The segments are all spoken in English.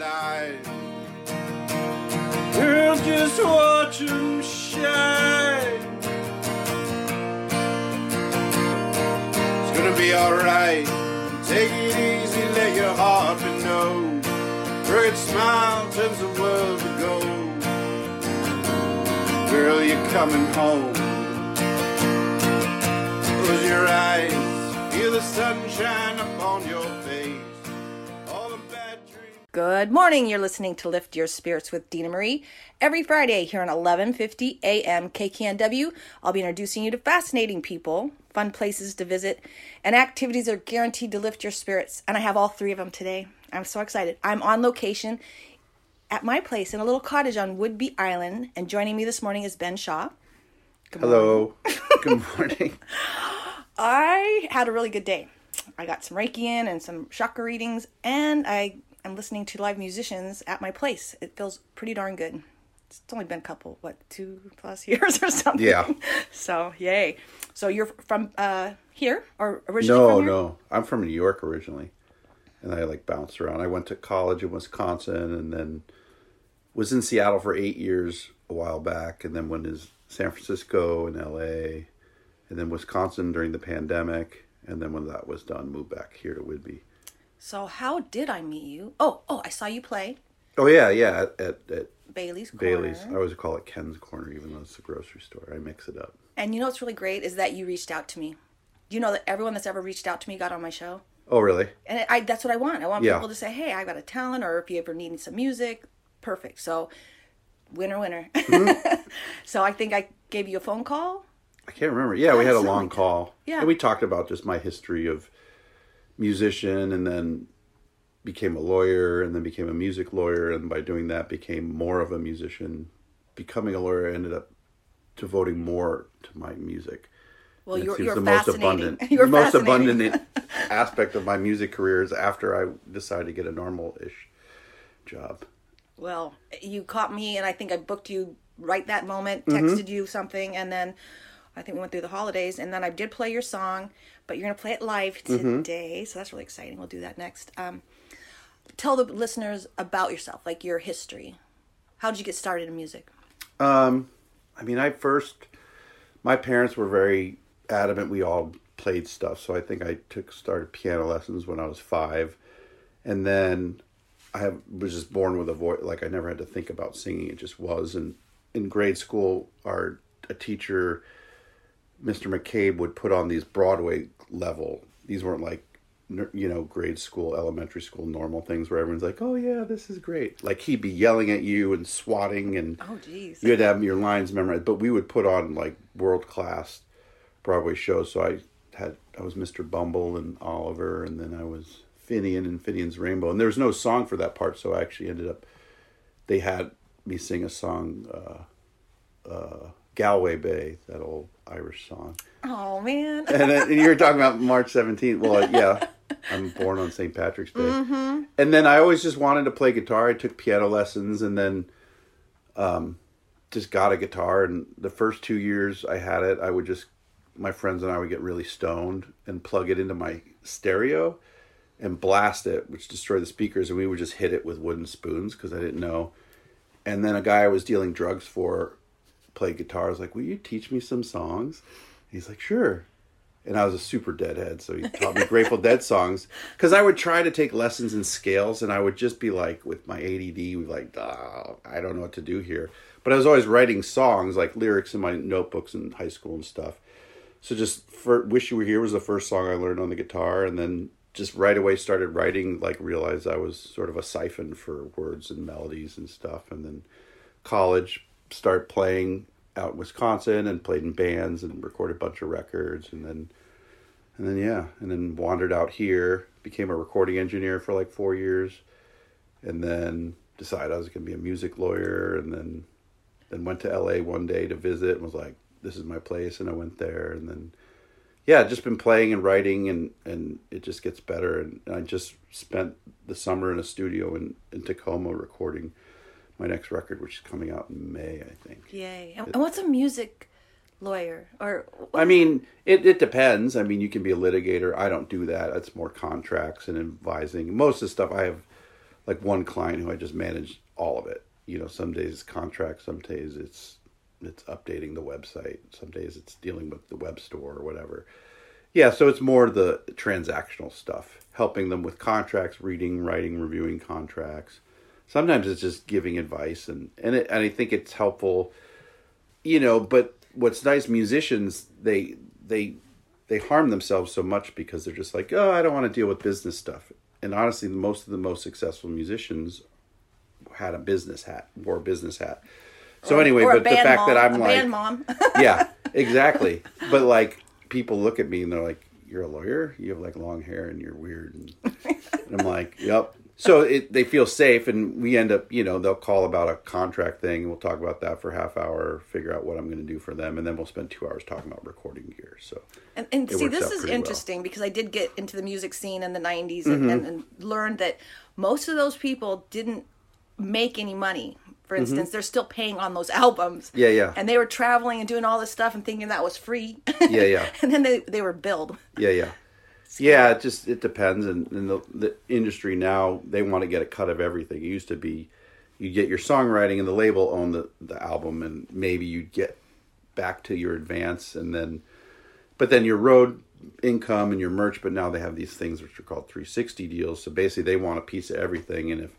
Girl, just watch them shine. It's gonna be alright. Take it easy, let your heart be known. Crooked smile turns the world to gold. Girl, you're coming home. Close your eyes, feel the sunshine upon your Good morning. You're listening to Lift Your Spirits with Dina Marie every Friday here on 11:50 a.m. KKNW. I'll be introducing you to fascinating people, fun places to visit, and activities that are guaranteed to lift your spirits. And I have all three of them today. I'm so excited. I'm on location at my place in a little cottage on Whidbey Island, and joining me this morning is Ben Shaw. Hello. Good morning. I had a really good day. I got some Reiki in and some chakra readings, and I am listening to live musicians at my place. It feels pretty darn good. It's only been a couple, what, two plus years or something. Yeah. So, yay. So you're from uh, here or originally No, from here? no. I'm from New York originally. And I like bounced around. I went to college in Wisconsin and then was in Seattle for eight years a while back and then went to San Francisco and LA and then Wisconsin during the pandemic. And then when that was done, moved back here to Whidbey. So how did I meet you? Oh, oh, I saw you play Oh yeah, yeah, at, at, Bailey's Corner. Bailey's. I always call it Ken's Corner, even though it's a grocery store. I mix it up. And you know what's really great is that you reached out to me. You know that everyone that's ever reached out to me got on my show. Oh really? And I that's what I want. I want Yeah. people to say, "Hey, I got a talent," or if you ever need some music, perfect. So, winner, winner. Mm-hmm. so I think I gave you a phone call. I can't remember. Yeah, we had a long call. Yeah. And we talked about just my history of musician and then became a lawyer and then became a music lawyer and by doing that became more of a musician. Becoming a lawyer ended up devoting more to my music. Well, And you're, you're the most abundant you're the most abundant aspect of my music career is after I decided to get a normal ish job. Well, you caught me, and I think I booked you right that moment. Mm-hmm. Texted you something, and then I think we went through the holidays, and then I did play your song, but you're gonna play it live Mm-hmm. today, so that's really exciting. We'll do that next. Um, tell the listeners about yourself, like your history. How did you get started in music? Um, I mean, I first, my parents were very adamant we all played stuff. So I think I took started piano lessons when I was five, and then I have, was just born with a voice. Like I never had to think about singing; it just was. And in grade school, our a teacher, Mr. McCabe, would put on these Broadway level. These weren't like you know grade school elementary school normal things where everyone's like oh yeah this is great like he'd be yelling at you and swatting and Oh, geez. you had to have your lines memorized, but we would put on like world class Broadway shows. So I had I was Mr. Bumble and Oliver, and then I was Finian and Finian's Rainbow, and there was no song for that part, so I actually ended up. They had me sing a song, uh, uh, Galway Bay, that old Irish song, Oh man. and, then, and you were talking about March seventeenth. Well, yeah, I'm born on St. Patrick's Day, mm-hmm. and then I always just wanted to play guitar. I took piano lessons, and then um, just got a guitar and the first two years I had it, I would just my friends and I would get really stoned and plug it into my stereo and blast it, which destroyed the speakers, and we would just hit it with wooden spoons because I didn't know. And then a guy I was dealing drugs for played guitar. I was like, "Will you teach me some songs?" He's like, "Sure." And I was a super deadhead, so he taught me Grateful Dead songs. Because I would try to take lessons in scales, and I would just be like, with my ADD, like, oh, I don't know what to do here. But I was always writing songs, like lyrics in my notebooks in high school and stuff. So just for "Wish You Were Here" was the first song I learned on the guitar, and then just right away started writing. Like realized I was sort of a siphon for words and melodies and stuff, and then college start playing out in Wisconsin and played in bands and recorded a bunch of records and then and then yeah and then wandered out here became a recording engineer for like four years and then decided I was going to be a music lawyer and then then went to LA one day to visit and was like this is my place and I went there and then yeah just been playing and writing and and it just gets better and, I just spent the summer in a studio in in Tacoma recording my next record which is coming out in May I think Yay. And, and what's a music lawyer or I mean, it, it depends. I mean, you can be a litigator. I don't do that. It's more contracts and advising. Most of the stuff I have, like one client who I just manage all of it. You know, some days it's contracts, some days it's it's updating the website, some days it's dealing with the web store or whatever. Yeah, so it's more the transactional stuff, helping them with contracts, reading, writing, reviewing contracts. Sometimes it's just giving advice, and and, it, and I think it's helpful, you know. But what's nice, musicians they they they harm themselves so much because they're just like, oh, I don't want to deal with business stuff. And honestly, most of the most successful musicians had a business hat, wore a business hat. So Or- anyway, or but the fact mom, that I'm like, band mom. yeah, exactly. But like people look at me and they're like, "You're a lawyer? You have like long hair and you're weird." And, and I'm like, "Yep." So it, they feel safe, and we end up, you know, they'll call about a contract thing, and we'll talk about that for a half hour, figure out what I'm going to do for them, and then we'll spend two hours talking about recording gear. So And, and see, this is pretty well. interesting because I did get into the music scene in the 90s Mm-hmm. and, and, and learned that most of those people didn't make any money. For instance, they're still paying on those albums. Mm-hmm. Yeah, yeah. And they were traveling and doing all this stuff and thinking that was free. Yeah, yeah. and then they, they were billed. yeah, yeah, yeah. It just it depends, and, the the industry now they want to get a cut of everything. It used to be you get your songwriting and the label own the the album, and maybe you'd get back to your advance, and then but then your road income and your merch. But now they have these things which are called 360 deals. So basically, they want a piece of everything, and if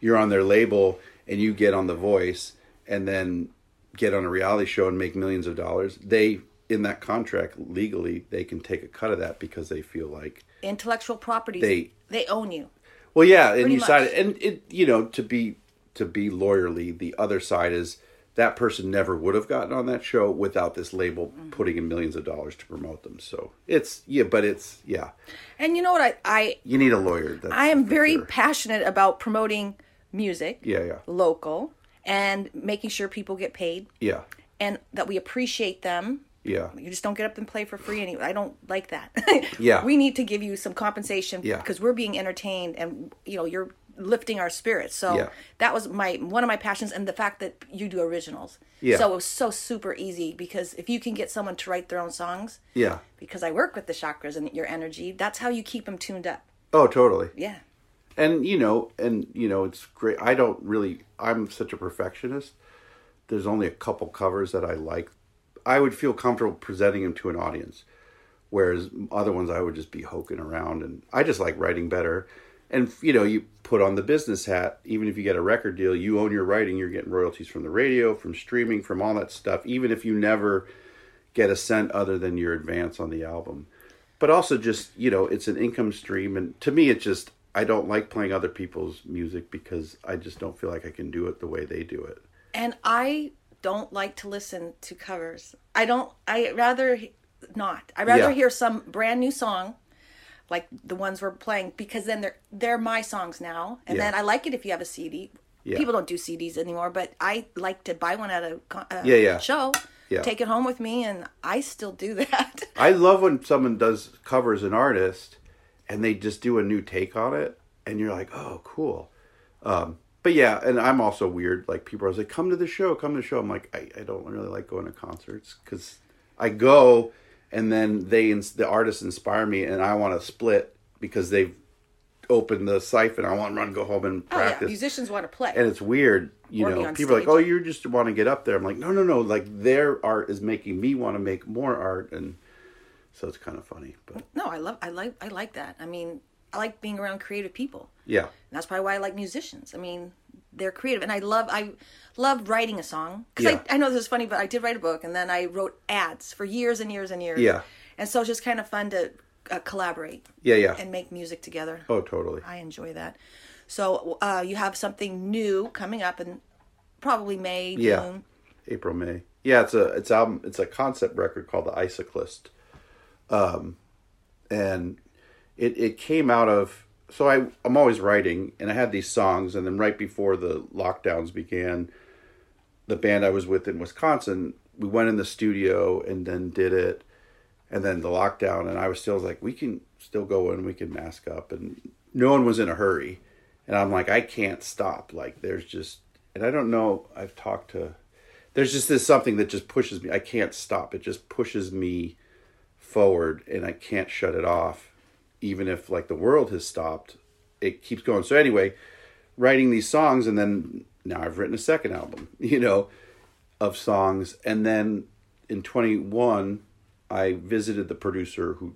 you're on their label and you get on The Voice and then get on a reality show and make millions of dollars, they in that contract legally they can take a cut of that because they feel like Intellectual property They- they own you. well yeah and you sign much. it and it you know to be to be lawyerly the other side is that person never would have gotten on that show without this label Mm-hmm. putting in millions of dollars to promote them so it's yeah but it's yeah And you know what? I, I, you need a lawyer that's I am very sure. passionate about promoting music, yeah yeah local, and making sure people get paid yeah and that we appreciate them yeah You just don't get up and play for free anyway. I don't like that. Yeah. We need to give you some compensation Yeah. because we're being entertained and you know, you're lifting our spirits. So Yeah. that was my one of my passions and the fact that you do originals. Yeah. So it was so super easy because if you can get someone to write their own songs, yeah because I work with the chakras and your energy, that's how you keep them tuned up. oh totally Yeah. and you know and you know it's great i don't really i'm such a perfectionist there's only a couple covers that i like i would feel comfortable presenting them to an audience whereas other ones i would just be hoking around and i just like writing better. And you know you put on the business hat even if you get a record deal you own your writing you're getting royalties from the radio from streaming from all that stuff even if you never get a cent other than your advance on the album. But also just you know it's an income stream and to me it's just i don't like playing other people's music because i just don't feel like i can do it the way they do it. And I don't like to listen to covers. I don't. I rather not. I rather Yeah. hear some brand new song, like the ones we're playing, because then they're they're my songs now. And Yeah. then I like it if you have a CD. Yeah. People don't do CDs anymore, but I like to buy one at a, a Yeah, yeah. show, Yeah. take it home with me, and I still do that. i love when someone does covers an artist and they just do a new take on it and you're like oh cool um, but yeah and i'm also weird like people are like come to the show come to the show i'm like i, I don't really like going to concerts because i go and then they the artists inspire me and i want to split because they've opened the siphon i want to run go home and oh yeah, practice musicians want to play. and it's weird you Or know people are like oh you just want to get up there i'm like no no no like their art is making me want to make more art and so it's kind of funny but no, I love. I like. I like that. I mean, I like being around creative people. yeah And that's probably why I like musicians. I mean, they're creative, and I love I love writing a song because Yeah. I, I know this is funny, but I did write a book, and then I wrote ads for years and years and years. Yeah. and so it's just kind of fun to uh, collaborate yeah yeah and make music together. oh totally I enjoy that. So uh, you have something new coming up in probably May, Yeah. June. April May. Yeah, it's a it's album it's a concept record called The Icyclist. Um and it it came out of so I I'm always writing and I had these songs and then right before the lockdowns began the band I was with in Wisconsin we went in the studio and then did it and then the lockdown and I was still like we can still go in we can mask up and no one was in a hurry and I'm like I can't stop like there's just and I don't know I've talked to there's just this something that just pushes me I can't stop it just pushes me forward and I can't shut it off even if like the world has stopped it keeps going so anyway writing these songs, and then now I've written a second album, you know, of songs. And then in 21, I visited the producer who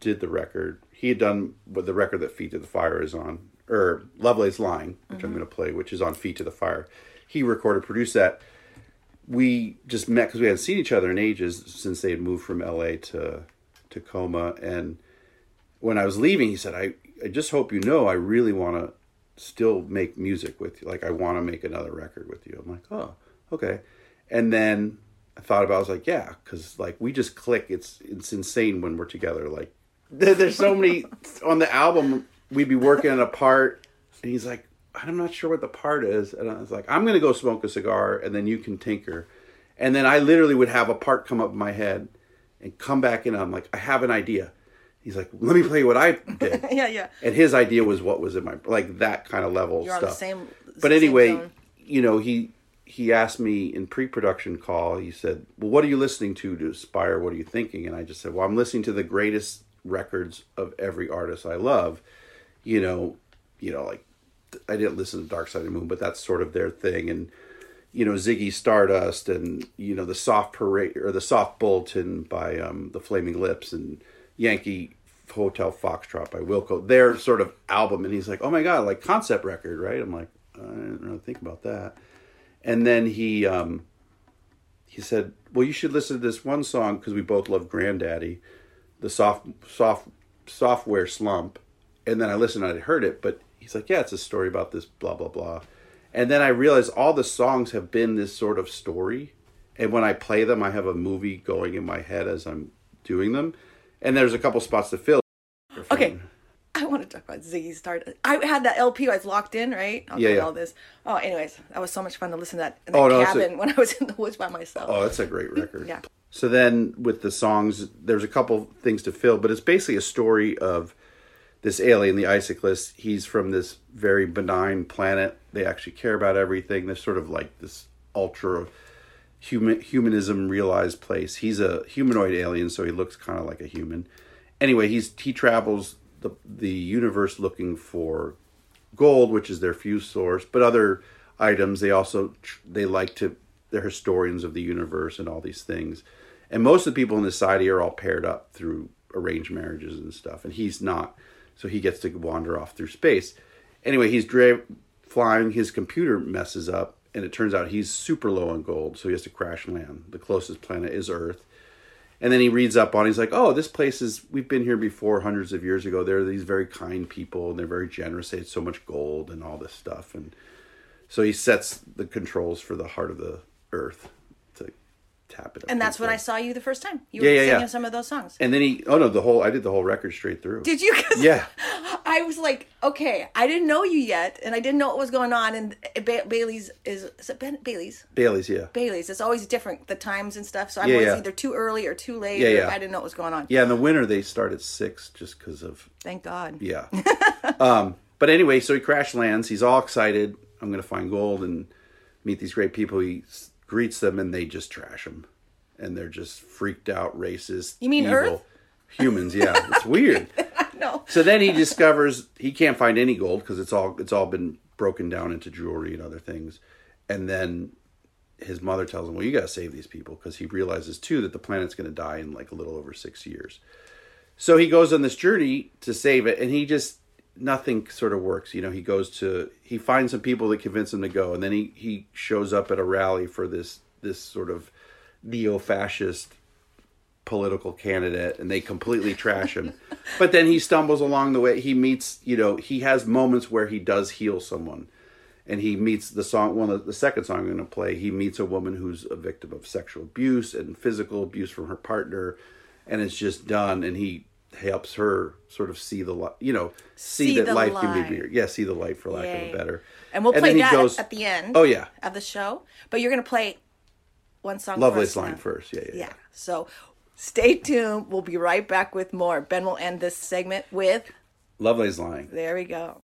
did the record. He had done what the record that Feet to the Fire is on, or Lovelace Lying, which I'm mm-hmm. going to play, which is on Feet to the Fire. He recorded, produced that. We just met because we hadn't seen each other in ages since they had moved from LA to Tacoma. And when I was leaving, he said, I, I just hope you know I really want to still make music with you. Like, I want to make another record with you. I'm like, oh, okay. And then I thought about, it, I was like, yeah, because like we just click. It's it's insane when we're together. Like, there, there's so many on the album. We'd be working on a part, and he's like, I'm not sure what the part is, and I was like, I'm gonna go smoke a cigar, and then you can tinker. And then I literally would have a part come up in my head, and come back in. I'm like, I have an idea. He's like, let me play what I did. yeah, yeah. And his idea was what was in my like that kind of level You're on stuff. the same. but anyway, zone. you know, he he asked me in pre-production call. He said, "Well, what are you listening to to aspire? What are you thinking?" And I just said, "Well, I'm listening to the greatest records of every artist I love." You know, you know, like I didn't listen to Dark Side of the Moon, but that's sort of their thing. And you know, Ziggy Stardust, and you know, the Soft Parade or the Soft Bulletin by um, the Flaming Lips, and Yankee Hotel Foxtrot by Wilco. Their sort of album, and he's like, "Oh my god, like concept record, right?" I'm like, I didn't really think about that. And then he um, he said, "Well, you should listen to this one song because we both love Grandaddy, the soft soft Sophtware Slump." And then I listened and I heard it, but he's like, "Yeah, it's a story about this blah blah blah." And then I realized all the songs have been this sort of story, and when I play them, I have a movie going in my head as I'm doing them. And there's a couple spots to fill. Okay. I want to talk about Ziggy Stardust. I had that LP. I was locked in, right? I'll Yeah, yeah. all this. Oh, anyways, that was so much fun to listen to that in the Oh, no, it's a- cabin when I was in the woods by myself. Oh, that's a great record. Yeah. So then with the songs, there's a couple things to fill, but it's basically a story of this alien, the Iciclus. He's from this very benign planet. They actually care about everything. They're sort of like this ultra human humanism realized place. He's a humanoid alien, so he looks kind of like a human. Anyway, he's he travels the the universe looking for gold, which is their fuse source, but other items. They also they like to. They're historians of the universe and all these things. And most of the people in the society are all paired up through arranged marriages and stuff, and he's not. So he gets to wander off through space. Anyway, he's dra- flying. His computer messes up, and it turns out he's super low on gold, so he has to crash land. The closest planet is Earth. And then he reads up on. He's like, "Oh, this place is. We've been here before, hundreds of years ago. They're these very kind people, and they're very generous. They had so much gold and all this stuff." And so he sets the controls for the heart of the Earth tap it. up and that's when I saw you the first time. You Yeah, were yeah, singing yeah. some of those songs. And then he. Oh no, the whole. I did the whole record straight through. Did you? 'Cause Yeah. I was like, okay, I didn't know you yet, and I didn't know what was going on. And ba- Bailey's is is it ben- Bailey's? Bailey's. Yeah. Bailey's. It's always different the times and stuff. So I'm Yeah, always either too early or too late. Yeah, yeah. I didn't know what was going on. Yeah. In the winter they start at six just because of Thank God. Yeah. um, but anyway, so he crash lands. He's all excited. I'm going to find gold and meet these great people. He s- greets them and they just trash them And they're just freaked out, racist. You mean evil. Earth? Humans, yeah. It's weird. No. So then he discovers he can't find any gold because it's all it's all been broken down into jewelry and other things. And then his mother tells him, "Well, you got to save these people," because he realizes too that the planet's going to die in like a little over six years. So he goes on this journey to save it, and he just nothing sort of works. You know, he goes to he finds some people that convince him to go, and then he he shows up at a rally for this this sort of neo-fascist political candidate and they completely trash him. but then he stumbles along the way. He meets, you know, he has moments where he does heal someone. And he meets the song, one of the second song I'm going to play. He meets a woman who's a victim of sexual abuse and physical abuse from her partner, and it's just done. And he helps her sort of see the light, you know, see, See that life can be bigger. Yeah, see the light for lack of a better. And we'll And play that goes- at the end. Oh yeah, Of the show, but you're gonna play one song. Lovelace line now. first. Yeah, yeah, Yeah. So stay tuned. We'll be right back with more. Ben will end this segment with. Lovelace line. There we go.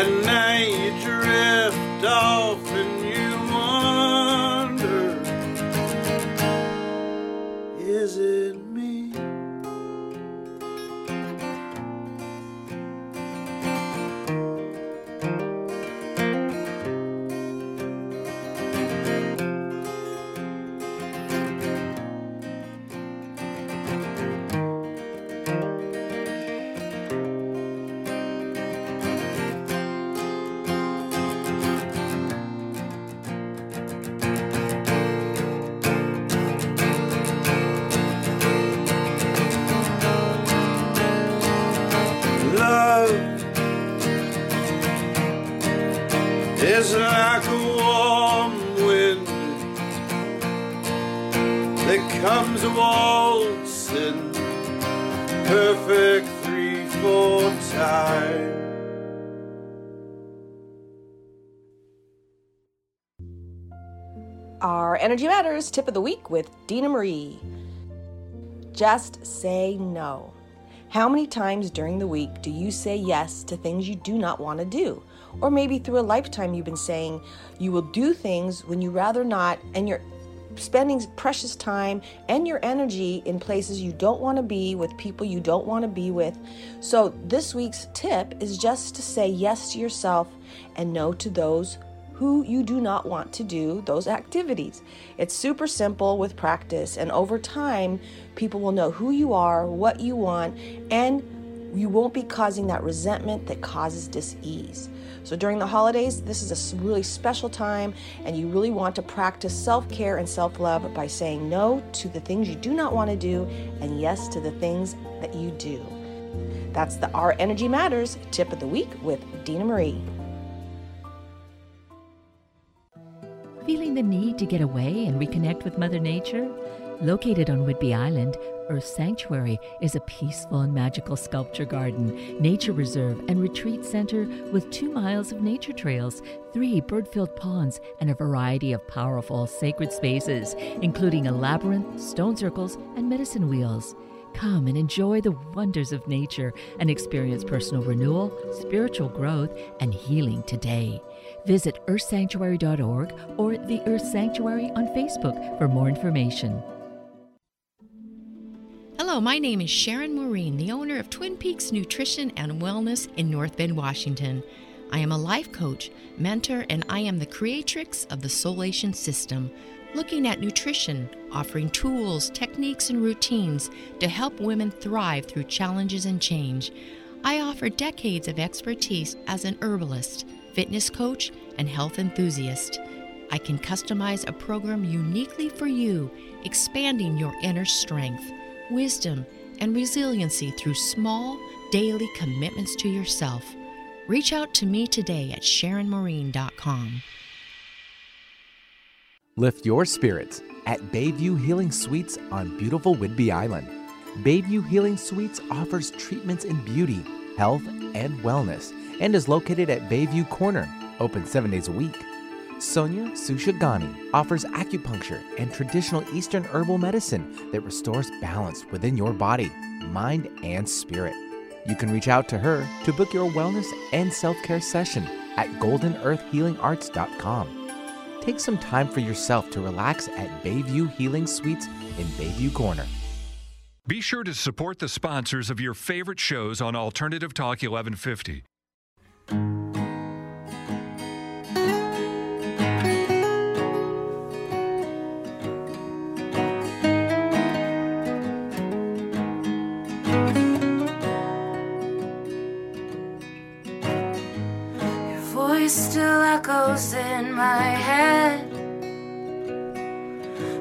At night you drift off Tip of the week with Dina Marie. Just say no. How many times during the week do you say yes to things you do not want to do? Or maybe through a lifetime you've been saying you will do things when you rather not, and you're spending precious time and your energy in places you don't want to be with people you don't want to be with. So, this week's tip is just to say yes to yourself and no to those who you do not want to do those activities. It's super simple with practice, and over time, people will know who you are, what you want, and you won't be causing that resentment that causes dis-ease. So during the holidays, this is a really special time, and you really want to practice self care and self love by saying no to the things you do not want to do and yes to the things that you do. That's the Our Energy Matters tip of the week with Dina Marie. Feeling the need to get away and reconnect with Mother Nature? Located on Whidbey Island, Earth Sanctuary is a peaceful and magical sculpture garden, nature reserve, and retreat center with two miles of nature trails, three bird filled ponds, and a variety of powerful sacred spaces, including a labyrinth, stone circles, and medicine wheels. Come and enjoy the wonders of nature and experience personal renewal, spiritual growth, and healing today. Visit earthsanctuary.org or the Earth Sanctuary on Facebook for more information. Hello, my name is Sharon Maureen, the owner of Twin Peaks Nutrition and Wellness in North Bend, Washington. I am a life coach, mentor, and I am the creatrix of the Soulation System, looking at nutrition, offering tools, techniques, and routines to help women thrive through challenges and change. I offer decades of expertise as an herbalist, fitness coach, and health enthusiast. I can customize a program uniquely for you, expanding your inner strength, wisdom, and resiliency through small, daily commitments to yourself. Reach out to me today at SharonMarine.com. Lift your spirits at Bayview Healing Suites on beautiful Whidbey Island. Bayview Healing Suites offers treatments in beauty, health, and wellness and is located at Bayview Corner, open seven days a week. Sonia Sushagani offers acupuncture and traditional Eastern herbal medicine that restores balance within your body, mind, and spirit. You can reach out to her to book your wellness and self care session at goldenearthhealingarts.com. Take some time for yourself to relax at Bayview Healing Suites in Bayview Corner. Be sure to support the sponsors of your favorite shows on Alternative Talk 1150. Echoes in my head.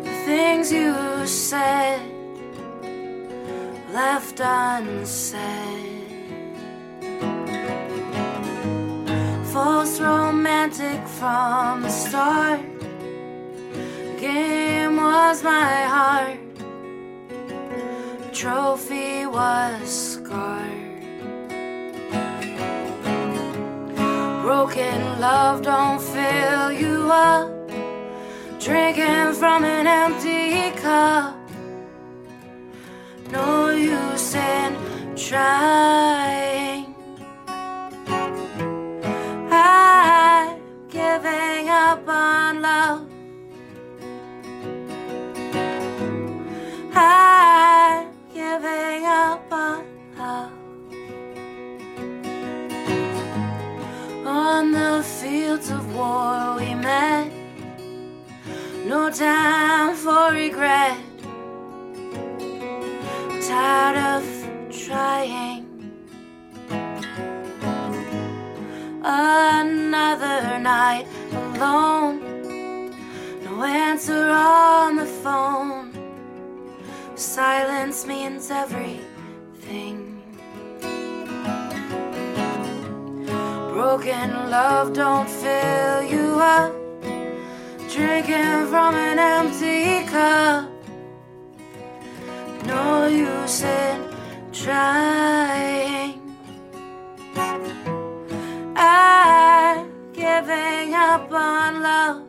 The things you said left unsaid. False romantic from the start. The game was my heart. The trophy was scarred. Broken love don't fill you up. Drinking from an empty cup. No use in trying. I'm giving up on love. I'm giving up on love. Fields of war we met. No time for regret. Tired of trying. Another night alone. No answer on the phone. Silence means everything. Broken love don't fill you up. Drinking from an empty cup. No use in trying. I'm giving up on love.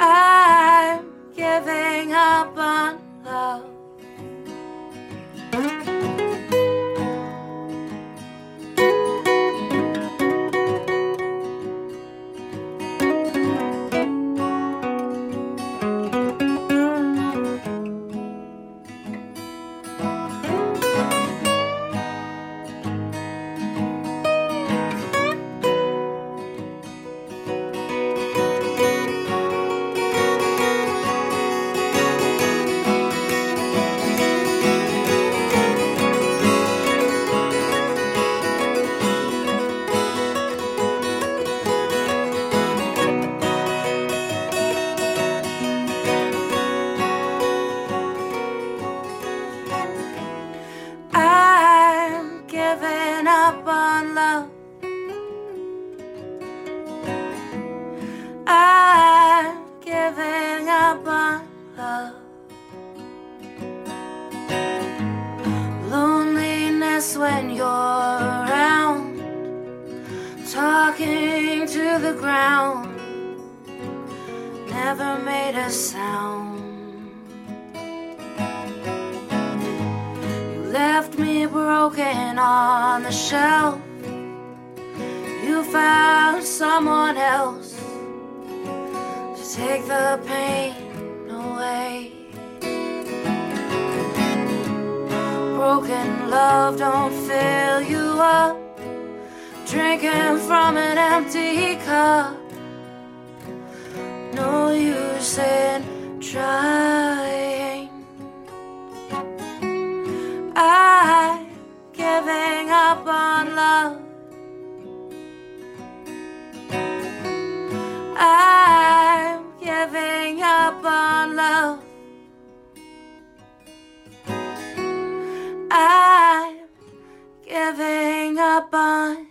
I'm giving up on love. Don't fill you up. Drinking from an empty cup. No use in trying. Giving up on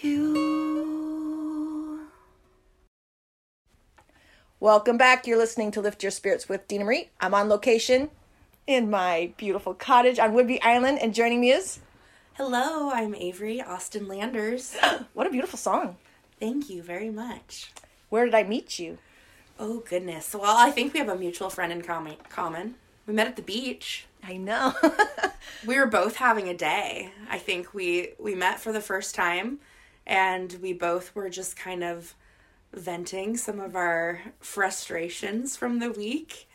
you. Welcome back. You're listening to Lift Your Spirits with Dina Marie. I'm on location in my beautiful cottage on Whidbey Island, and joining me is Hello, I'm Avery Austin Landers. what a beautiful song. Thank you very much. Where did I meet you? Oh goodness. Well, I think we have a mutual friend in common. Common. We met at the beach. I know. We were both having a day. I think we we met for the first time, and we both were just kind of venting some of our frustrations from the week,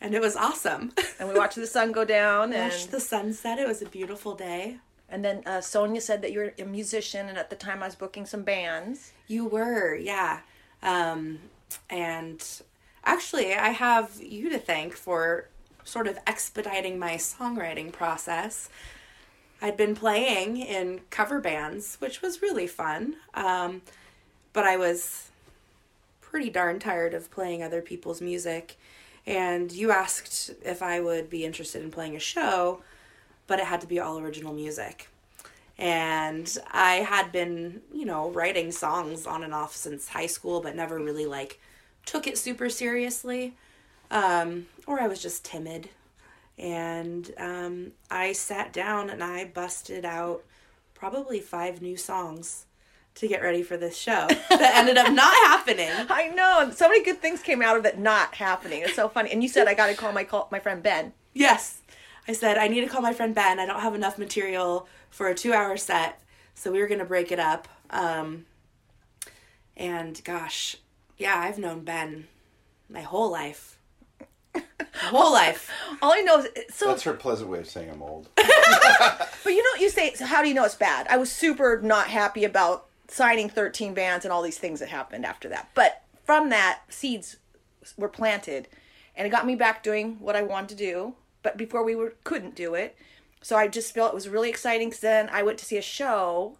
and it was awesome. and we watched the sun go down, and Watched the sunset. It was a beautiful day. and then uh, Sonia said that you're a musician, and at the time I was booking some bands. You were, yeah. Um, and actually, I have you to thank for sort of expediting my songwriting process. I'd been playing in cover bands, which was really fun. Um, but I was pretty darn tired of playing other people's music. And you asked if I would be interested in playing a show, but it had to be all original music. And I had been, you know, writing songs on and off since high school, but never really like took it super seriously. Um, or I was just timid. And um, I sat down and I busted out probably five new songs to get ready for this show that ended up not happening. I know, so many good things came out of it not happening. It's so funny. And you said I got to call my call my friend Ben. Yes. I said, I need to call my friend Ben. I don't have enough material for a two hour set. So we were going to break it up. Um, and gosh, yeah, I've known Ben my whole life. My whole life. All I know is so. That's her pleasant way of saying I'm old. But you know what you say? So how do you know it's bad? I was super not happy about signing 13 bands and all these things that happened after that. But from that, seeds were planted, and it got me back doing what I wanted to do. But before we were couldn't do it, so I just felt it was really exciting. Because then I went to see a show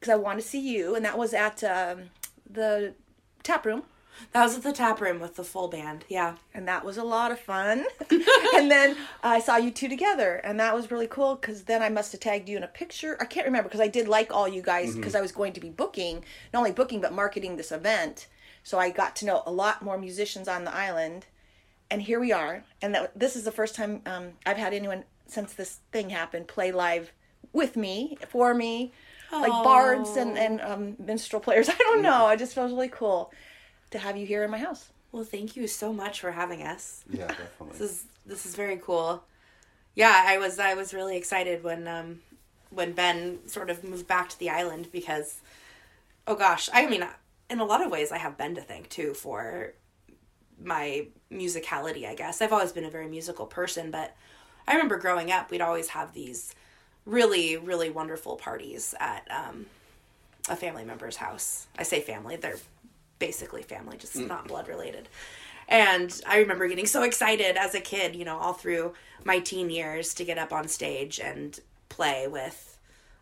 because I wanted to see you, and that was at um, the tap room. That was at the tap room with the full band. Yeah. and that was a lot of fun. and then I saw you two together, and that was really cool because then I must have tagged you in a picture. I can't remember because I did like all you guys because I was going to be booking, not only booking but marketing this event. So I got to know a lot more musicians on the island, and here we are. And that, this is the first time um, I've had anyone since this thing happened play live with me for me, like bards and and um, minstrel players. I don't know. I just felt really cool to have you here in my house. Well, thank you so much for having us. Yeah, definitely. This is this is very cool. Yeah, I was I was really excited when um when Ben sort of moved back to the island because oh gosh, I mean in a lot of ways I have Ben to thank too for my musicality, I guess. I've always been a very musical person, but I remember growing up we'd always have these really really wonderful parties at um a family member's house. I say family, they're basically family, just mm. not blood related. And I remember getting so excited as a kid, you know, all through my teen years to get up on stage and play with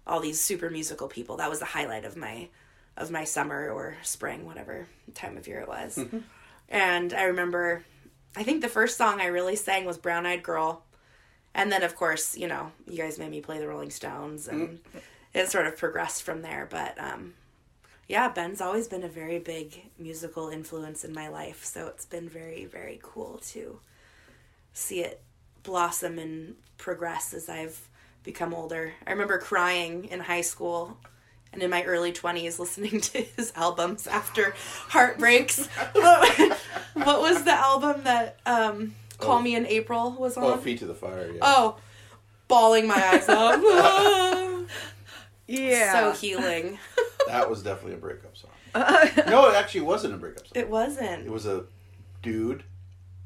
all these super musical people. That was the highlight of my of my summer or spring, whatever time of year it was. Mm-hmm. And I remember I think the first song I really sang was Brown Eyed Girl. And then of course, you know, you guys made me play the Rolling Stones and mm. it sort of progressed from there, but um yeah, Ben's always been a very big musical influence in my life, so it's been very, very cool to see it blossom and progress as I've become older. I remember crying in high school and in my early 20s listening to his albums after heartbreaks. what, what was the album that um, Call Oh. Me in April was on? Oh, feet to the fire. Yeah. Oh, bawling my eyes out. Yeah. so healing. That was definitely a breakup song. no, it actually wasn't a breakup song. It wasn't. It was a dude,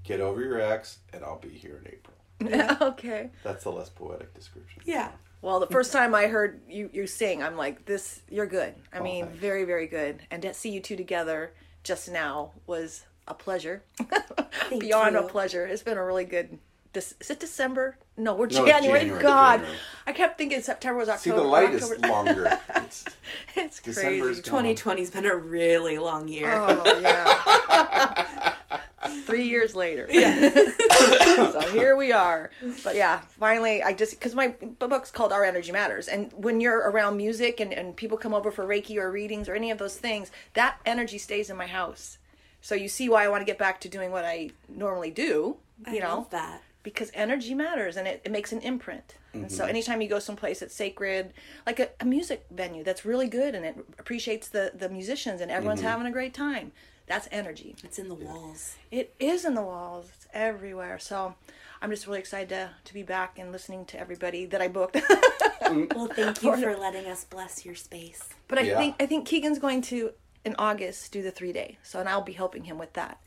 get over your ex, and I'll be here in April. okay. That's the less poetic description. Yeah. Well, the first time I heard you you sing, I'm like, this you're good. I oh, mean, thanks. very very good. And to see you two together just now was a pleasure. Beyond a you. pleasure. It's been a really good. This is it December? No, we're No, January. January, God, January. I kept thinking September was October. See, the light October. is longer. It's, it's December's crazy. gone. 2020's been a really long year. Oh yeah. Three years later. so here we are. But yeah, finally, I just because my book's called Our Energy Matters, and when you're around music and and people come over for Reiki or readings or any of those things, that energy stays in my house. So you see why I want to get back to doing what I normally do. You I know love that. Because energy matters and it, it makes an imprint. And Mm-hmm. so anytime you go someplace that's sacred, like a, a music venue that's really good and it appreciates the, the musicians and everyone's Mm-hmm. having a great time, that's energy. It's in the walls. It is in the walls. It's everywhere. So I'm just really excited to, to be back and listening to everybody that I booked. Well, thank you for letting us bless your space. but I Yeah. think I think Keegan's going to in August do the three day. So and I'll be helping him with that.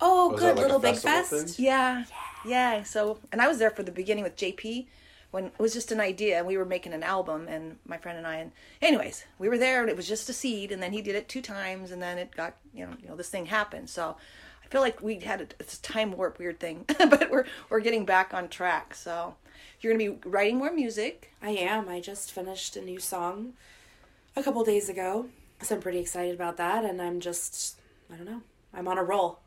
Oh, Was good like little big fest. thing? Yeah. Yeah. So, and I was there for the beginning with JP when it was just an idea and we were making an album and my friend and I and anyways, we were there and it was just a seed and then he did it two times and then it got, you know, you know this thing happened. So, I feel like we had a, it's a time warp weird thing, but we're we're getting back on track. So, you're going to be writing more music. I am. I just finished a new song a couple days ago. So I'm pretty excited about that. And I'm just, I don't know. I'm on a roll.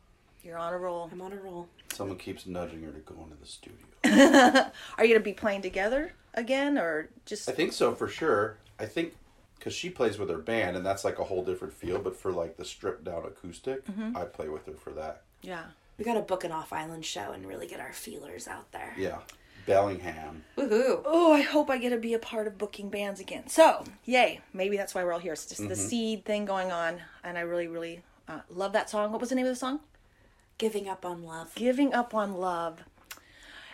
You're on a roll. I'm on a roll. someone keeps nudging her to go into the studio. Are you going to be playing together again or just I think so for sure. I think because she plays with her band, and that's like a whole different feel. But for like the stripped down acoustic, Mm-hmm. I play with her for that. yeah. We got to book an off island show and really get our feelers out there. Yeah, Bellingham. Woohoo. Oh, I hope I get to be a part of booking bands again. So, yay. Maybe that's why we're all here. It's just the seed thing going on. And I really, really uh, love that song. What was the name of the song? Giving up on love. Giving Up on Love.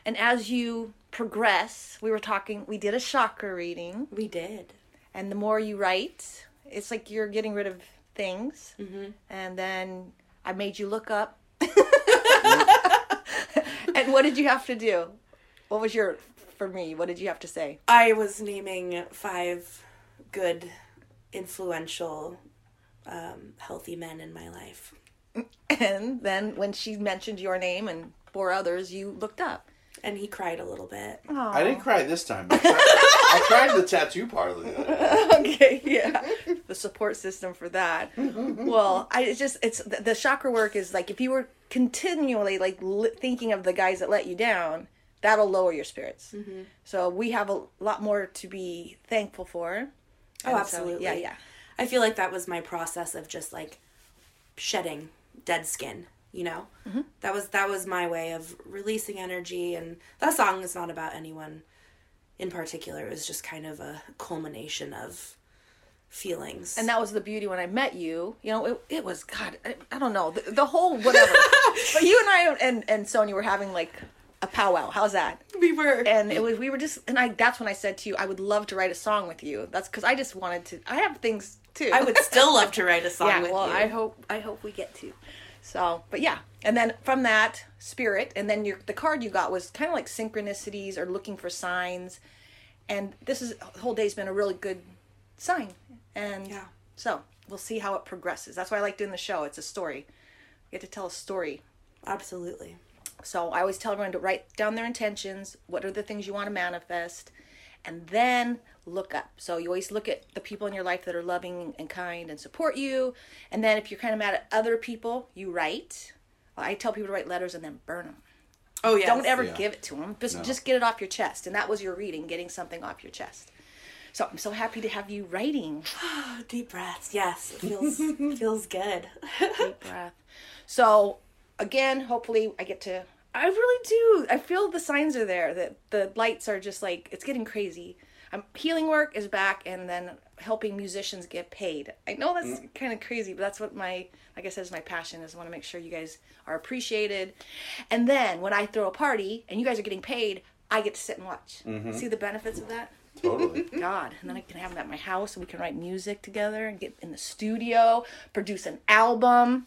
And as you progress, we were talking, we did a chakra reading. We did. And the more you write, it's like you're getting rid of things. Mm-hmm. And then I made you look up. and what did you have to do? What was your, for me, what did you have to say? I was naming five good, influential, um, healthy men in my life. And then when she mentioned your name and four others, you looked up. And he cried a little bit. I didn't cry this time. I cried, I cried the tattoo part of the Okay, yeah. the support system for that. Well, I it's just it's the, the chakra work is like if you were continually like li- thinking of the guys that let you down, that'll lower your spirits. Mm-hmm. So we have a lot more to be thankful for. Oh, And so, absolutely. yeah, yeah. I feel like that was my process of just like shedding dead skin, you know? Mm-hmm. That was that was my way of releasing energy and that song is not about anyone in particular. It was just kind of a culmination of feelings. And that was the beauty when I met you. You know, it, it was God. I, I don't know the, the whole whatever. but you and I and and Sonia were having like a powwow. How's that? we were and it was we were just and I that's when I said to you I would love to write a song with you. That's because I just wanted to. I have things too. I would still love to write a song yeah. with well, you. I hope I hope we get to. So, but yeah, and then from that spirit, and then your the card you got was kind of like synchronicities or looking for signs, and this is whole day's been a really good sign, and Yeah. so we'll see how it progresses. That's why I like doing the show. It's a story. You get to tell a story Absolutely. so I always tell everyone to write down their intentions. What are the things you want to manifest? And then look up. So you always look at the people in your life that are loving and kind and support you. And then if you're kind of mad at other people, you write. I tell people to write letters and then burn them. Oh yeah. Don't ever Yeah. give it to them. Just No. just get it off your chest. And that was your reading, getting something off your chest. So I'm so happy to have you writing. deep breaths. Yes, it feels feels good. deep breath. So again, hopefully I get to I really do. I feel the signs are there that the lights are just like it's getting crazy. Um, healing work is back and then helping musicians get paid. I know that's kind of crazy, but that's what my like I said is my passion is I want to make sure you guys are appreciated. And then when I throw a party and you guys are getting paid, I get to sit and watch. See the benefits of that? Totally. God. And then I can have them at my house and we can write music together and get in the studio, produce an album.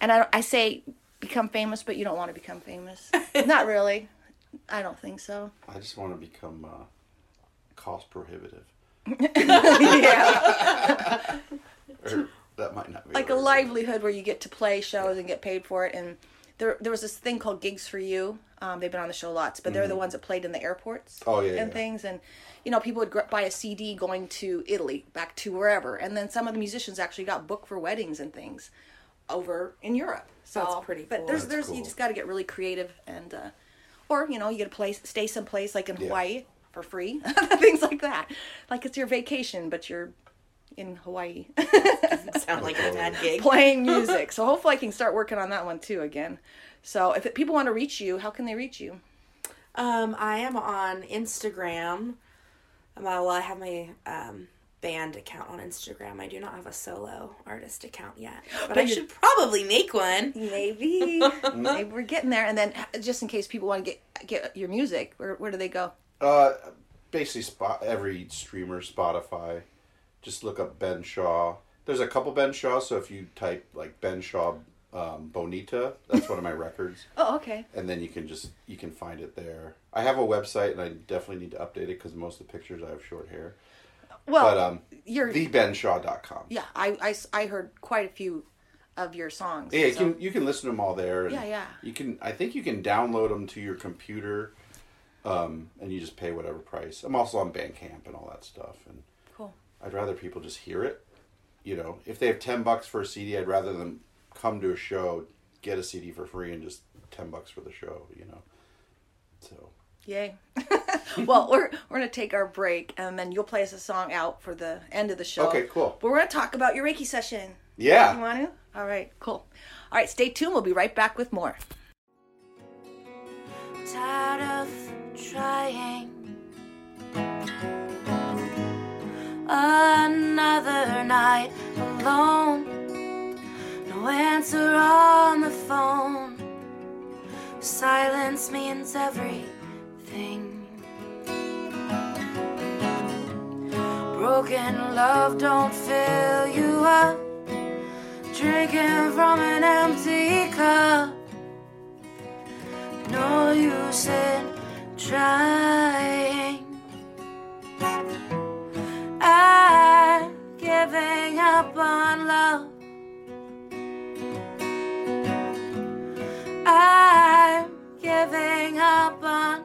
And I, I say, become famous, but you don't want to become famous. Not really. I don't think so. I just want to become uh, cost prohibitive. yeah. Or that might not be like a livelihood where you get to play shows and get paid for it. And there, there was this thing called Gigs for You. Um, they've been on the show lots, but they're the ones that played in the airports. Mm-hmm. Oh, yeah, and yeah. things. And you know, people would gr- buy a CD going to Italy, back to wherever, and then some of the musicians actually got booked for weddings and things over in Europe. So That's pretty But there's, That's there's cool. you just got to get really creative and, uh, or you know, you get a place, stay someplace like in Yeah. Hawaii for free, things like that. Like it's your vacation, but you're in Hawaii. Sound like a bad gig. playing music. So hopefully I can start working on that one too again. So if it, people want to reach you, how can they reach you? Um, I am on Instagram. Um, uh, well, I have my um, band account on Instagram. I do not have a solo artist account yet, but, I should probably make one. Maybe. Maybe we're getting there. And then just in case people want to get get your music, where where do they go? Uh, basically, spot every streamer, Spotify. Just look up Ben Shaw. There's a couple Ben Shaw, so if you type like Ben Shaw um, Bonita, that's one of my records, Oh, okay. and then you can just you can find it there. I have a website, and I definitely need to update it because most of the pictures I have short hair. Well, But um, you're thebenshaw.com. yeah. I, I, I heard quite a few of your songs. Yeah, you can you can listen to them all there. Yeah, yeah. You can. I think you can download them to your computer, um, and you just pay whatever price. I'm also on Bandcamp and all that stuff, and Cool. I'd rather people just hear it. You know, if they have ten bucks for a CD, I'd rather them come to a show, get a CD for free, and just ten bucks for the show. You know, so Yay. well, we're we're gonna take our break, and then you'll play us a song out for the end of the show. Okay, cool. But we're gonna talk about your Reiki session. Yeah. You want to? All right, cool. All right, stay tuned. We'll be right back with more. tired of trying. Another night alone, no answer on the phone. Silence means everything. Broken love don't fill you up. Drinking from an empty cup no use in trying. I'm giving up on love. I'm giving up on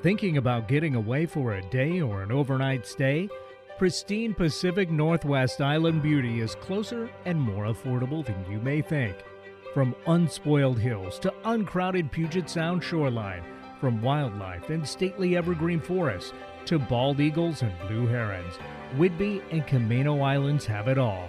Thinking about getting away for a day or an overnight stay? Pristine Pacific Northwest Island beauty is closer and more affordable than you may think. From unspoiled hills to uncrowded Puget Sound shoreline, from wildlife and stately evergreen forests to bald eagles and blue herons, Whidbey and Camano Islands have it all.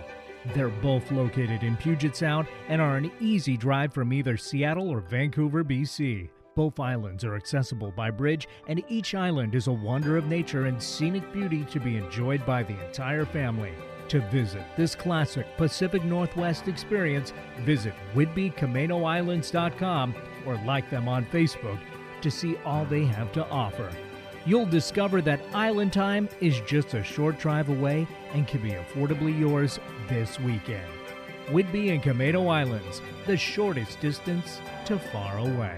They're both located in Puget Sound and are an easy drive from either Seattle or Vancouver, BC. Both islands are accessible by bridge, and each island is a wonder of nature and scenic beauty to be enjoyed by the entire family. To visit this classic Pacific Northwest experience, visit WhidbeyCamanoIslands.com or like them on Facebook to see all they have to offer. You'll discover that Island Time is just a short drive away and can be affordably yours this weekend. Whidbey and Camano Islands, the shortest distance to far away.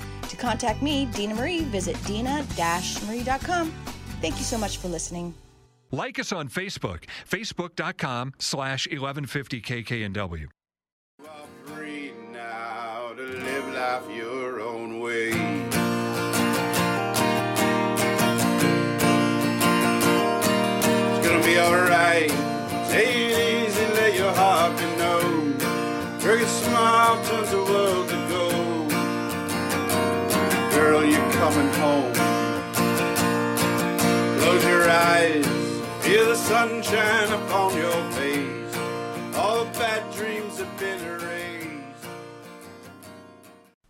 To contact me, Dina Marie, visit dina-marie.com. Thank you so much for listening. Like us on Facebook, facebook.com slash 1150kknw. Free now to live life your own way. It's gonna be alright. Take it easy, let your heart be known. Crooked smile turns the world coming home. Close your eyes, feel the sunshine upon your face. All the bad dreams have been erased.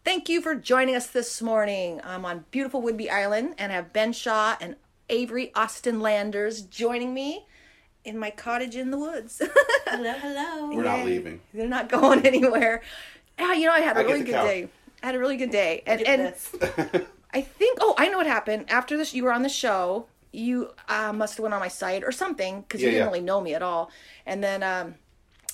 Thank you for joining us this morning. I'm on beautiful Whidbey Island and I have Ben Shaw and Avery Austin Landers joining me in my cottage in the woods. Hello, hello. We're not leaving. They're not going anywhere. Yeah, you know, I had a I really good couch. day. I had a really good day. And and this. I think oh, I know what happened. After this you were on the show, you uh, must have went on my site or something because Yeah, you didn't yeah. really know me at all. And then um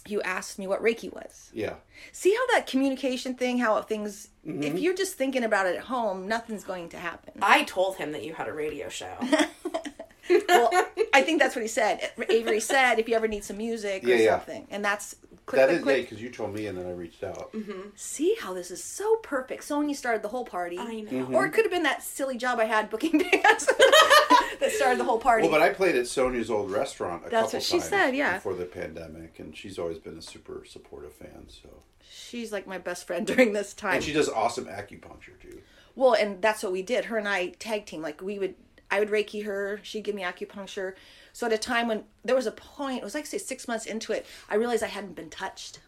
you asked me what Reiki was. Yeah. See how that communication thing, how things Mm-hmm. if you're just thinking about it at home, nothing's going to happen. I told him that you had a radio show. well, I think that's what he said. Avery said if you ever need some music or Yeah, yeah. something. And that's click That click is click. because you told me and then I reached out. See how this is so perfect. Sonia started the whole party. I know. Mm-hmm. Or it could have been that silly job I had booking bands that started the whole party. Well, but I played at Sonia's old restaurant a That's couple what she times said, yeah. before the pandemic, and she's always been a super supportive fan. So, She's like my best friend during this time. and she does awesome acupuncture too. Well, and that's what we did. Her and I tag team. Like we would, I would Reiki her. She'd give me acupuncture. So at a time when there was a point, it was like say six months into it, I realized I hadn't been touched.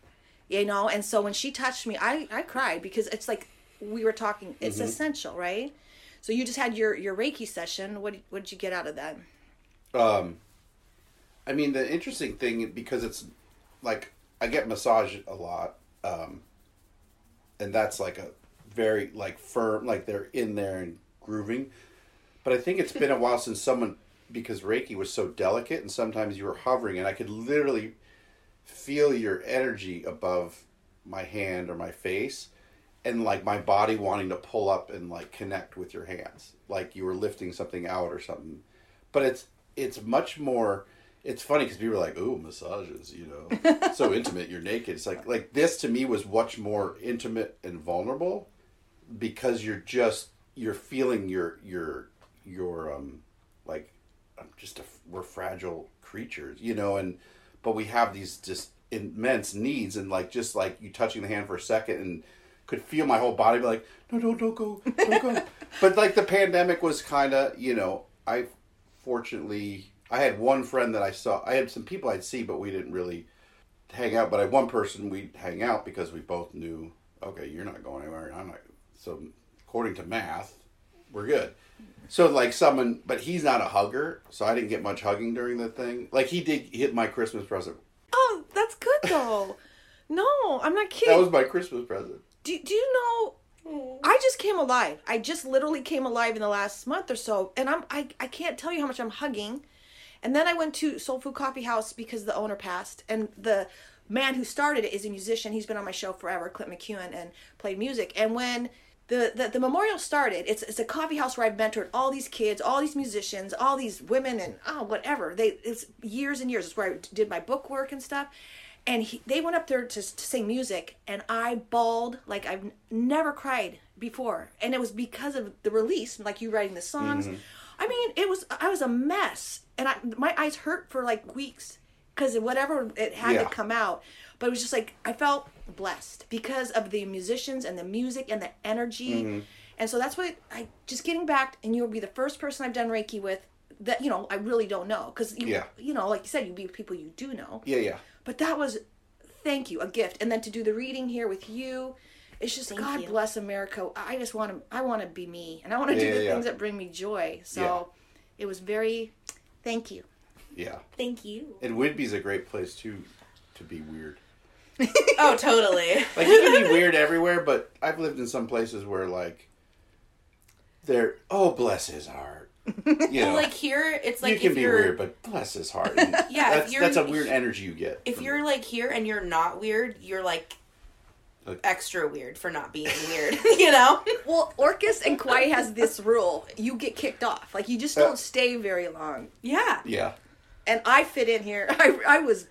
You know, and so when she touched me, I I cried because it's like we were talking. It's Mm-hmm. essential, right? So you just had your your Reiki session. What what did you get out of that? Um, I mean, the interesting thing because it's like I get massage a lot, um, and that's like a very like firm, like they're in there and grooving. But I think it's been a while since someone because Reiki was so delicate, and sometimes you were hovering, and I could literally feel your energy above my hand or my face and like my body wanting to pull up and like connect with your hands like you were lifting something out or something. But it's it's much more it's funny because people are like ooh massages you know? So intimate you're naked. It's like like this to me was much more intimate and vulnerable because you're just you're feeling your your your um like I'm just a we're fragile creatures you know and but we have these just immense needs and like just like you touching the hand for a second and could feel my whole body be like no don't don't go don't go. But like the pandemic was kind of you know i fortunately i had one friend that i saw i had some people i'd see but we didn't really hang out but i had one person we'd hang out because we both knew okay you're not going anywhere i'm not so according to math we're good so like someone but he's not a hugger so i didn't get much hugging during the thing like he did hit my christmas present Oh, that's good though. no, I'm not kidding. that was my christmas present do, do you know I just came alive. I just literally came alive in the last month or so, and I'm I, I can't tell you how much I'm hugging. And then I went to Soul Food Coffee House because the owner passed, and the man who started it is a musician. He's been on my show forever, Clint McEwen, and played music. And when the, the, the memorial started, it's it's a coffee house where I've mentored all these kids, all these musicians, all these women, and oh whatever. They it's years and years. It's where I did my book work and stuff and he, they went up there to, to sing music and i bawled like i've n- never cried before and it was because of the release like you writing the songs mm-hmm. i mean it was i was a mess and I, my eyes hurt for like weeks because whatever it had Yeah. to come out. But it was just like I felt blessed because of the musicians and the music and the energy. Mm-hmm. And so that's what I just getting back, and you'll be the first person I've done Reiki with that you know I really don't know because you Yeah. you know like you said you be people you do know. Yeah, yeah. But that was, thank you, a gift. And then to do the reading here with you, it's just God you. bless America. I just want to, I want to be me, and I want to do the yeah. things that bring me joy. So Yeah. it was very, thank you. Yeah. Thank you. And Whidbey's a great place too to be weird. Oh, totally. Like you can be weird everywhere, but I've lived in some places where like they're oh bless his heart. You know, like here, it's like you can if be you're weird, but bless his heart. And Yeah, if that's, you're- that's a weird energy you get. if you're like here and you're not weird, you're like Like- extra weird for not being weird. you know? Well, Orcas and Kauai has this rule: you get kicked off. Like you just uh, don't stay very long. Yeah. yeah, and I fit in here. I, I was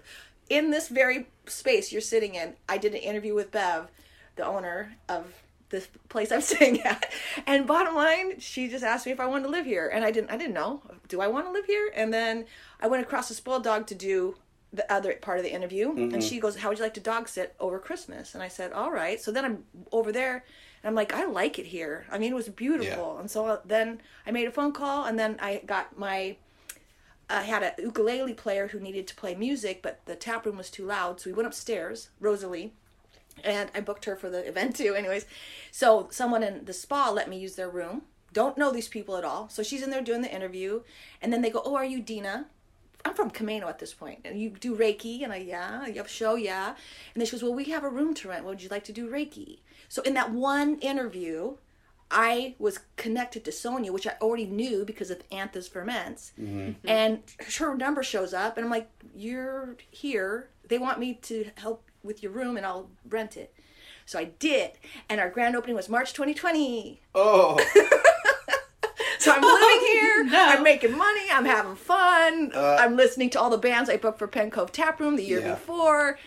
in this very space you're sitting in. I did an interview with Bev, the owner of this place I'm staying at. And bottom line, she just asked me if I wanted to live here, and I didn't. I didn't know. Do I want to live here? And then I went across the spoiled dog to do the other part of the interview, and mm-hmm. she goes, "How would you like to dog sit over Christmas?" And I said, "All right." So then I'm over there. And I'm like, I like it here. I mean, it was beautiful. Yeah. And so uh, then I made a phone call, and then I got my I had a ukulele player who needed to play music, but the tap room was too loud, so we went upstairs, Rosalie, and I booked her for the event too. Anyways, so someone in the spa let me use their room. Don't know these people at all, so she's in there doing the interview, and then they go, "Oh, are you Dina?" I'm from Camano at this point, and you do Reiki, and I yeah, you have show, yeah, and then she goes, "Well, we have a room to rent. What Would you like to do Reiki?" So in that one interview, I was connected to Sonia, which I already knew because of Anthas Ferments. Mm-hmm. Mm-hmm. And her number shows up, and I'm like, You're here. They want me to help with your room, and I'll rent it. So I did. And our grand opening was March 2020. oh So I'm living here. I'm making money. I'm having fun. Uh, I'm listening to all the bands I booked for Penn Cove Tap Room the year Yeah. before.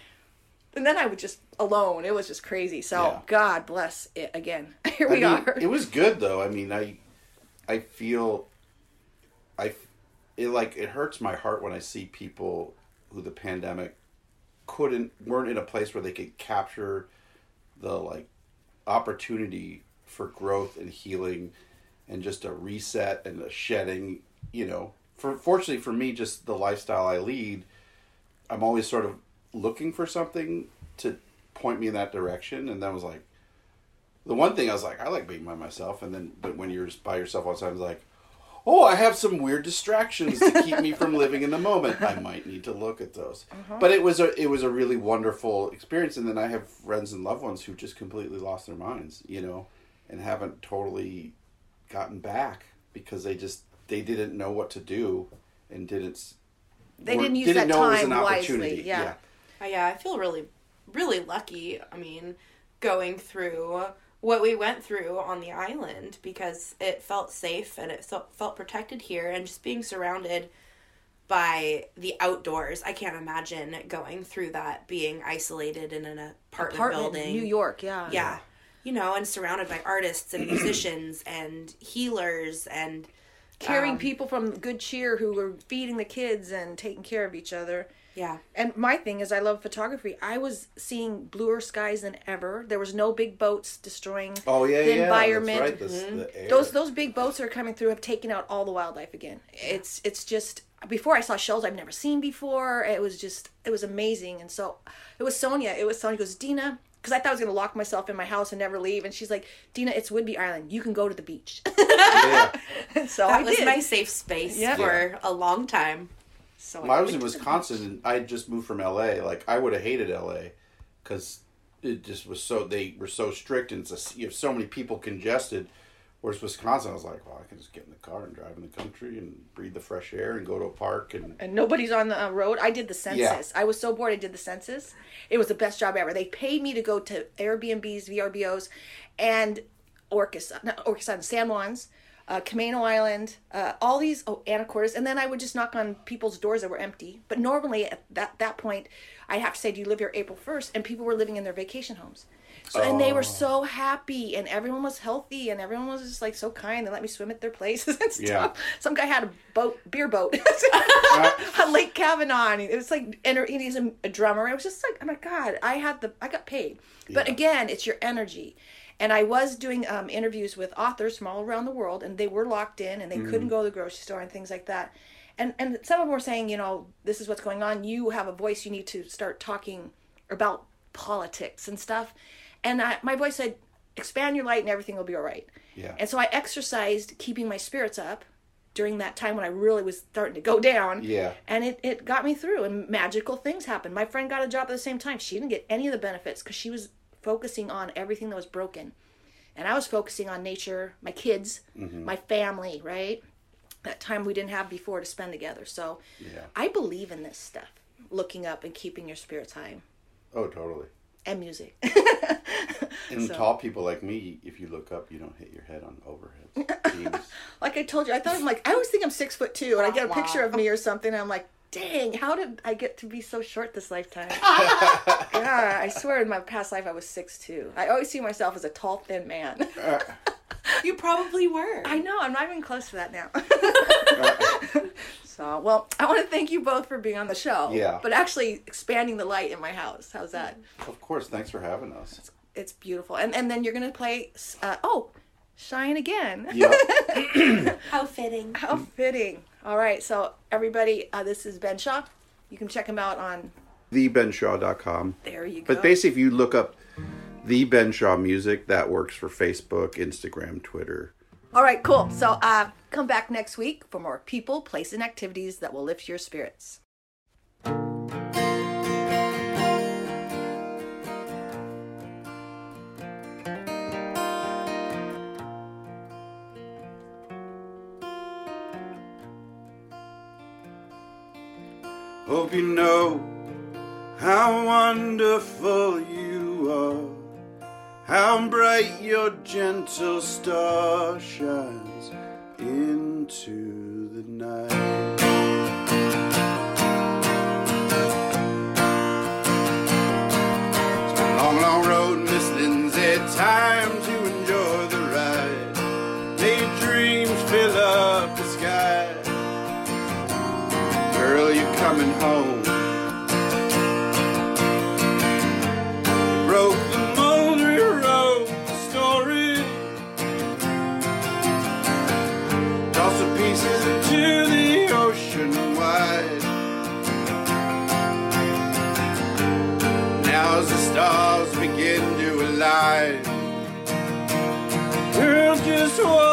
And then I would just alone. It was just crazy. So Yeah. God bless it again. Here I we mean, are. It was good though. I mean, I, I feel, I, it like it hurts my heart when I see people who the pandemic couldn't weren't in a place where they could capture the like opportunity for growth and healing and just a reset and a shedding you know for fortunately for me just the lifestyle i lead i'm always sort of looking for something to point me in that direction and then was like the one thing i was like i like being by myself and then but when you're by yourself all the time it's like oh i have some weird distractions to keep me from living in the moment i might need to look at those but it was a it was a really wonderful experience and then i have friends and loved ones who just completely lost their minds you know and haven't totally gotten back because they just they didn't know what to do and didn't They weren't- didn't use that know it was time an wisely, opportunity. yeah. Uh, yeah, I feel really, really lucky. I mean, going through what we went through on the island because it felt safe and it felt, felt protected here, and just being surrounded by the outdoors. I can't imagine going through that, being isolated in an apartment, Apartment building. in New York, yeah. Yeah. You know, and surrounded by artists and musicians and healers and Carrying um, people from Good Cheer who were feeding the kids and taking care of each other. Yeah. And my thing is, I love photography. I was seeing bluer skies than ever. There was no big boats destroying oh yeah the yeah environment. that's right the, the. Mm-hmm. Those those big boats are coming through have taken out all the wildlife again. It's it's just before I saw shells I've never seen before. It was just it was amazing. And so it was Sonia. It was Sonia goes Dina because I thought I was gonna lock myself in my house and never leave. And she's like, Dina, it's Whidbey Island. You can go to the beach. yeah. So that I was did. my safe space Yep. for a long time. So When I was in went to the Wisconsin and I had just moved from LA, like I would have hated LA because it just was so they were so strict and it's a, you have so many people congested. Whereas Wisconsin, I was like, well, I can just get in the car and drive in the country and breathe the fresh air and go to a park and and nobody's on the uh, road. I did the census. I was so bored. I did the census. It was the best job ever. They paid me to go to Airbnbs, VRBOs, and Orcas, not Orcas Island, San Juan's, uh, Camano Island, uh, all these oh, Anacortes, and then I would just knock on people's doors that were empty. But normally at that that point, I'd have to say, "Do you live here April 1st? And people were living in their vacation homes. So, and they Oh. were so happy, and everyone was healthy, and everyone was just like so kind. They let me swim at their places and stuff. Yeah. Some guy had a boat, beer boat, on Lake Cavanaugh. And it was like, and he's a, a drummer. It was just like, oh my god, I had the, I got paid. But Yeah. again, it's your energy. And I was doing um, interviews with authors from all around the world, and they were locked in, and they couldn't go to the grocery store and things like that. And and some of them were saying, you know, this is what's going on. You have a voice. You need to start talking about politics and stuff. And I, my voice said, expand your light, and everything will be all right. Yeah. And so I exercised keeping my spirits up during that time when I really was starting to go down. Yeah. And it, it got me through, and magical things happened. My friend got a job at the same time. She didn't get any of the benefits because she was focusing on everything that was broken. And I was focusing on nature, my kids, mm-hmm. my family, right? That time we didn't have before to spend together. So Yeah. I believe in this stuff looking up and keeping your spirits high Oh, totally. and music. And So- tall people like me, if you look up, you don't hit your head on overheads. like I told you, I thought I'm like I always think I'm six foot two, and I get a picture of me or something, and I'm like, dang, how did I get to be so short this lifetime? yeah, I swear in my past life I was six two. I always see myself as a tall, thin man. You probably were. I know, I'm not even close to that now. so, well, I want to thank you both for being on the show. Yeah. But actually expanding the light in my house. How's that? of course, thanks for having us. It's beautiful. And and then you're gonna play. Uh, oh, shine again. Yep. How fitting. How fitting. All right, so everybody, uh, this is Ben Shaw. You can check him out on. TheBenShaw.com. There you go. But basically, if you look up the Ben Shaw music, that works for Facebook, Instagram, Twitter. All right, cool. So uh, come back next week for more people, places, and activities that will lift your spirits. Hope you know how wonderful you are, how bright your gentle star shines into the night. It's a long, long road, Miss Lindsay. Time Home. You broke the mold, rewrote the story. Toss the pieces into the ocean wide. Now as the stars begin to align, girl, just watch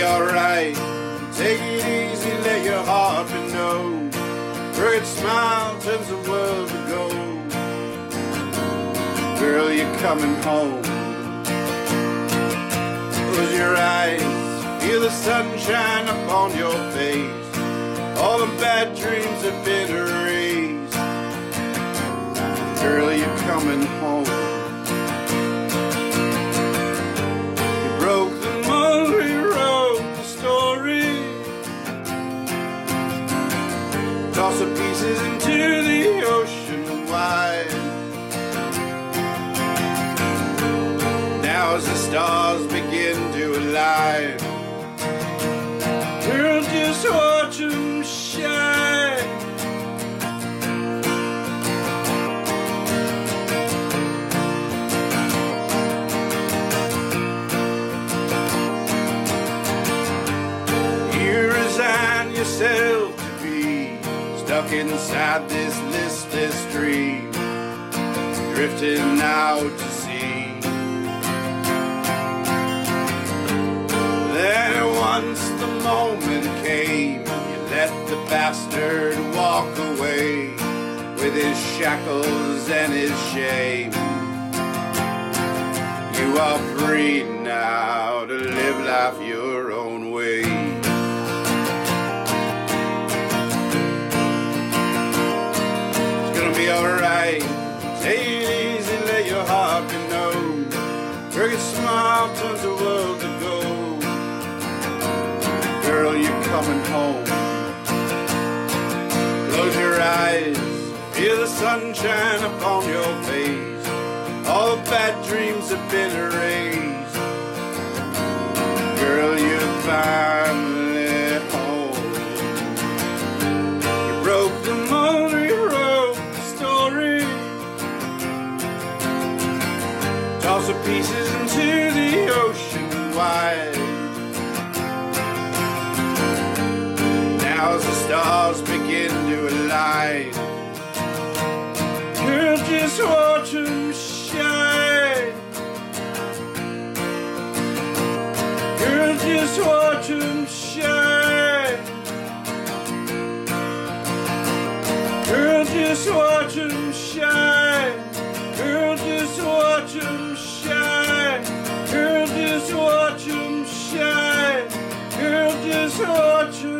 be alright. Take it easy, let your heart be known. Crooked smile turns the world to gold. Girl, you're coming home. Close your eyes, feel the sunshine upon your face. All the bad dreams have been erased. Girl, you're coming home. Stars begin to align, girl, just watch them shine. You resign yourself to be stuck inside this listless dream, drifting out the moment came, you let the bastard walk away with his shackles and his shame. You are free now to live life your own way. It's gonna be alright. Take it easy, let your heart be known. Crooked smile turns the world coming home. Close your eyes, feel the sunshine upon your face. All bad dreams have been erased. Girl, you're finally home. You broke the mold, rewrote the story. Toss the pieces into the ocean wide. clouds, the stars begin to align. Girl, just watch them shine. Girl, just watch them shine. Girl, just watch them shine. Girl, just watch them shine. Girl, just watch them shine. Girl, just watch them